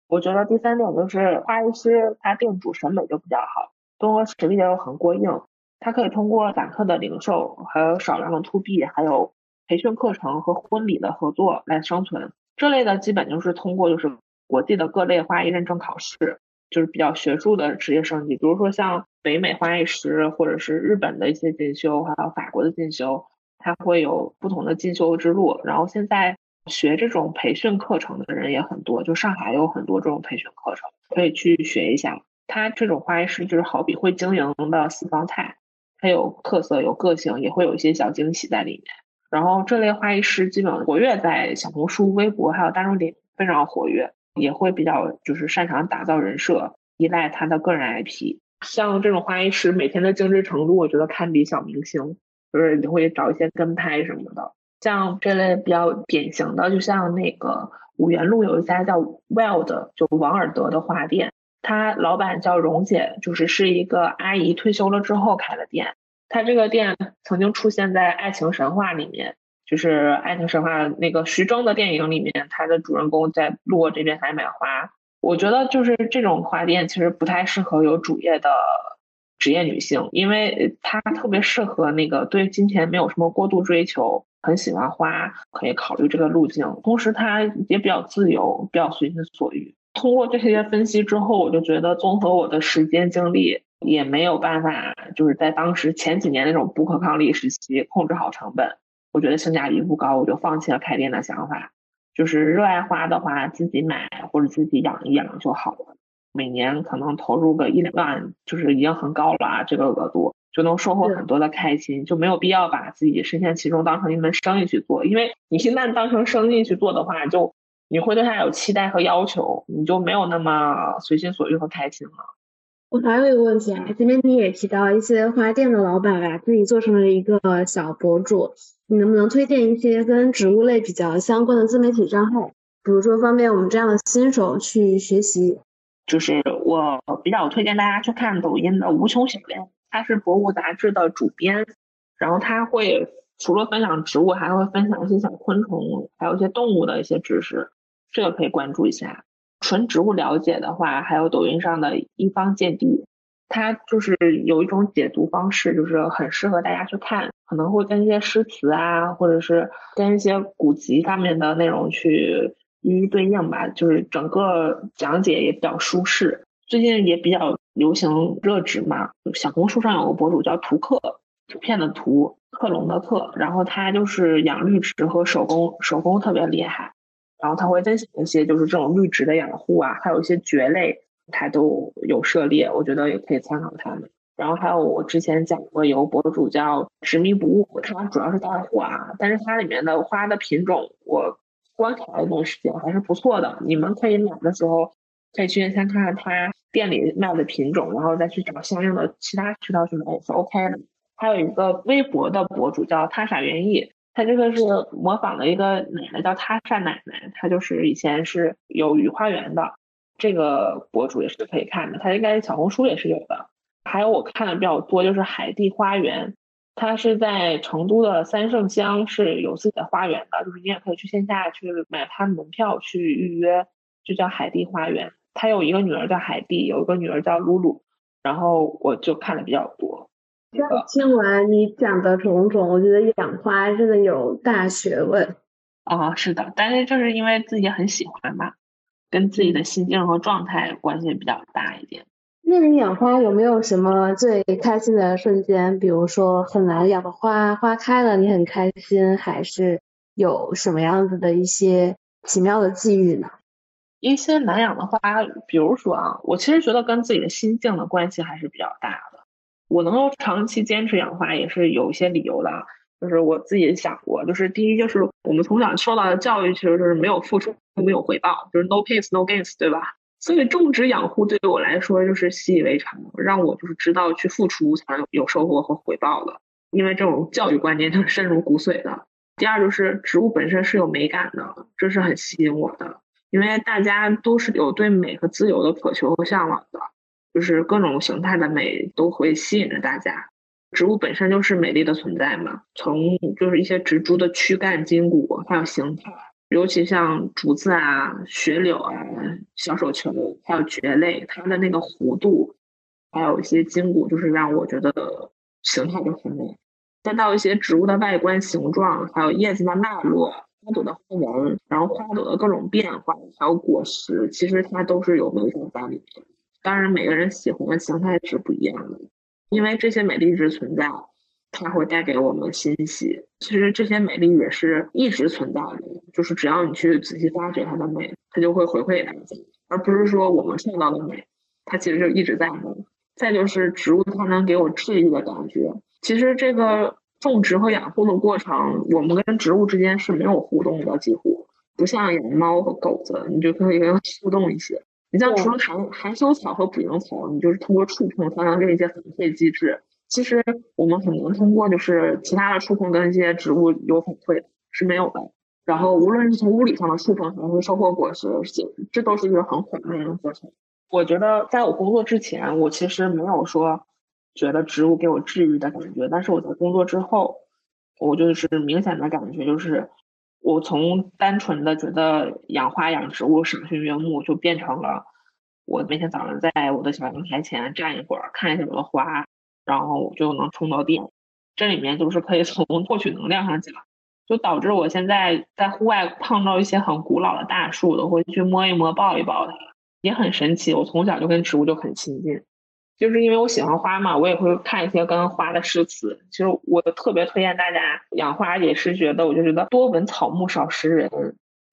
我觉得第三点就是花艺师他店主审美就比较好，综合实力又很过硬，他可以通过散客的零售，还有少量的 to B，还有培训课程和婚礼的合作来生存。这类的基本就是通过就是国际的各类花艺认证考试。就是比较学术的职业升级，比如说像北美花艺师，或者是日本的一些进修，还有法国的进修，它会有不同的进修之路。然后现在学这种培训课程的人也很多，就上海有很多这种培训课程，可以去学一下。他这种花艺师就是好比会经营的私房菜，它有特色、有个性，也会有一些小惊喜在里面。然后这类花艺师基本活跃在小红书、微博还有大众点，非常活跃。也会比较就是擅长打造人设，依赖他的个人 IP。像这种花艺师每天的精致程度，我觉得堪比小明星，就是你会找一些跟拍什么的。像这类比较典型的，就像那个五原路有一家叫 Wild，就王尔德的花店，他老板叫蓉姐，就是是一个阿姨退休了之后开的店。他这个店曾经出现在《爱情神话》里面。就是《爱情神话》那个徐峥的电影里面，他的主人公在路过这边来买花。我觉得就是这种花店其实不太适合有主业的职业女性，因为它特别适合那个对金钱没有什么过度追求、很喜欢花，可以考虑这个路径。同时，它也比较自由，比较随心所欲。通过这些分析之后，我就觉得综合我的时间精力，也没有办法就是在当时前几年那种不可抗力时期控制好成本。我觉得性价比不高，我就放弃了开店的想法。就是热爱花的话，自己买或者自己养一养就好了。每年可能投入个一两万，就是已经很高了啊，这个额度就能收获很多的开心，就没有必要把自己深陷其中当成一门生意去做。因为你一旦当成生意去做的话，就你会对它有期待和要求，你就没有那么随心所欲和开心了。我还有一个问题啊，前面你也提到一些花店的老板把自己做成了一个小博主，你能不能推荐一些跟植物类比较相关的自媒体账号，比如说方便我们这样的新手去学习？就是我比较推荐大家去看抖音的无穷小恋，他是博物杂志的主编，然后他会除了分享植物，还会分享一些小昆虫，还有一些动物的一些知识，这个可以关注一下。纯植物了解的话，还有抖音上的一方见地，它就是有一种解读方式，就是很适合大家去看，可能会跟一些诗词啊，或者是跟一些古籍上面的内容去一一对应吧。就是整个讲解也比较舒适。最近也比较流行热植嘛，小红书上有个博主叫图克，图片的图，克隆的克，然后他就是养绿植和手工手工特别厉害，然后他会分享一些就是这种绿植的养护啊，还有一些蕨类，他都有涉猎，我觉得也可以参考他们。然后还有我之前讲过有博主叫执迷不悟，他主要是带花，但是它里面的花的品种我观察了一段时间还是不错的，你们可以买的时候可以去先看看他店里卖的品种，然后再去找相应的其他渠道去买也是 OK 的。还有一个微博的博主叫他傻园艺，他这个是模仿的一个奶奶叫他善奶奶，他就是以前是有御花园的，这个博主也是可以看的，他应该小红书也是有的。还有我看的比较多就是海地花园，它是在成都的三圣乡是有自己的花园的，就是你也可以去线下去买它门票去预约，就叫海地花园。他有一个女儿叫海蒂，有一个女儿叫露露，然后我就看的比较多。听完你讲的种种，我觉得养花真的有大学问。啊，是的，但是就是因为自己很喜欢嘛，跟自己的心境和状态关系比较大一点。那你养花有没有什么最开心的瞬间？比如说很难养的花，花开了你很开心，还是有什么样子的一些奇妙的际遇呢？一些难养的花，比如说啊，我其实觉得跟自己的心境的关系还是比较大的。我能够长期坚持养花，也是有一些理由的。就是我自己想过，就是第一，就是我们从小受到的教育，其实就是没有付出就没有回报，就是 no pains no gains，对吧？所以种植养护对于我来说就是习以为常，让我就是知道去付出才能有收获和回报的。因为这种教育观念就是深入骨髓的。第二就是植物本身是有美感的，这是很吸引我的。因为大家都是有对美和自由的渴求和向往的，就是各种形态的美都会吸引着大家。植物本身就是美丽的存在嘛，从就是一些植株的躯干、筋骨还有形态。尤其像竹子啊、雪柳啊、小手球，还有蕨类，它的那个弧度，还有一些筋骨，就是让我觉得形态就很美。再到一些植物的外观形状，还有叶子的脉络、花朵的花纹，然后花朵的各种变化，还有果实，其实它都是有美感在里面。当然，每个人喜欢的形态是不一样的，因为这些美丽一直存在。它会带给我们欣喜。其实这些美丽也是一直存在的，就是只要你去仔细发掘它的美，它就会回馈大家，而不是说我们创造的美，它其实就一直在的。再就是植物，它能给我治愈的感觉。其实这个种植和养护的过程，我们跟植物之间是没有互动的，几乎不像养猫和狗子，你就可以跟 <laughs> 它互动一些。你像除了含含羞草和捕蝇草，你就是通过触碰才能给一些反馈机制。其实我们很难通过就是其他的触碰跟一些植物有反馈的，是没有的。然后无论是从物理上的触碰还是收获果实，这都是一个很缓慢的过程。我觉得在我工作之前，我其实没有说觉得植物给我治愈的感觉，但是我在工作之后，我就是明显的感觉就是，我从单纯的觉得养花养植物赏心悦目，就变成了我每天早上在我的小阳台前站一会儿，看一下我的花。然后我就能充到电，这里面就是可以从 <laughs> 获取能量上讲，就导致我现在在户外碰到一些很古老的大树，都会去摸一摸、抱一抱它，也很神奇。我从小就跟植物就很亲近，就是因为我喜欢花嘛，我也会看一些跟花的诗词。其实我特别推荐大家养花，也是觉得我就觉得多闻草木少识人。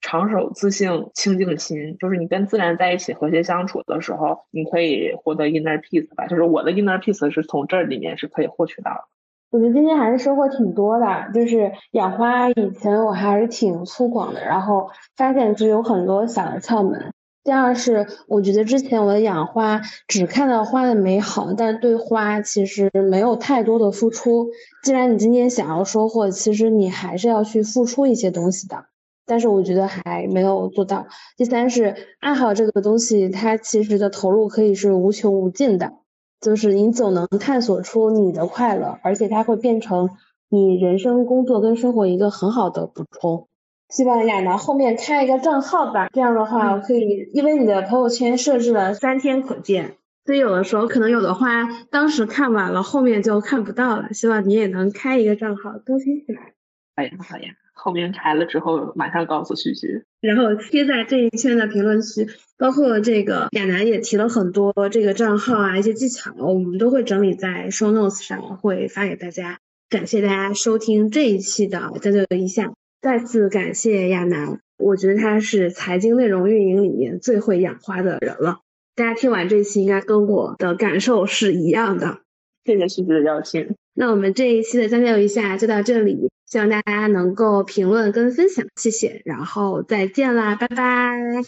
长守自性清净心，就是你跟自然在一起和谐相处的时候，你可以获得 inner peace 吧。就是我的 inner peace 是从这里面是可以获取到的。我觉得今天还是收获挺多的，就是养花以前我还是挺粗犷的，然后发现就有很多小的窍门。第二是我觉得之前我养花只看到花的美好，但对花其实没有太多的付出。既然你今天想要收获，其实你还是要去付出一些东西的。但是我觉得还没有做到。第三是爱好这个东西，它其实的投入可以是无穷无尽的，就是你总能探索出你的快乐，而且它会变成你人生、工作跟生活一个很好的补充。希望亚楠后面开一个账号吧，这样的话我可以，因为你的朋友圈设置了三天可见，所以有的时候可能有的话当时看完了，后面就看不到了。希望你也能开一个账号更新起来。好呀，好呀。后面开了之后，马上告诉旭旭，然后贴在这一圈的评论区，包括这个亚楠也提了很多这个账号啊，一些技巧，我们都会整理在 show notes 上，会发给大家。感谢大家收听这一期的《将就一下》，再次感谢亚楠，我觉得他是财经内容运营里面最会养花的人了。大家听完这期应该跟我的感受是一样的。谢谢旭旭的邀请。那我们这一期的《将就一下》就到这里，希望大家能够评论跟分享，谢谢，然后再见啦，拜拜。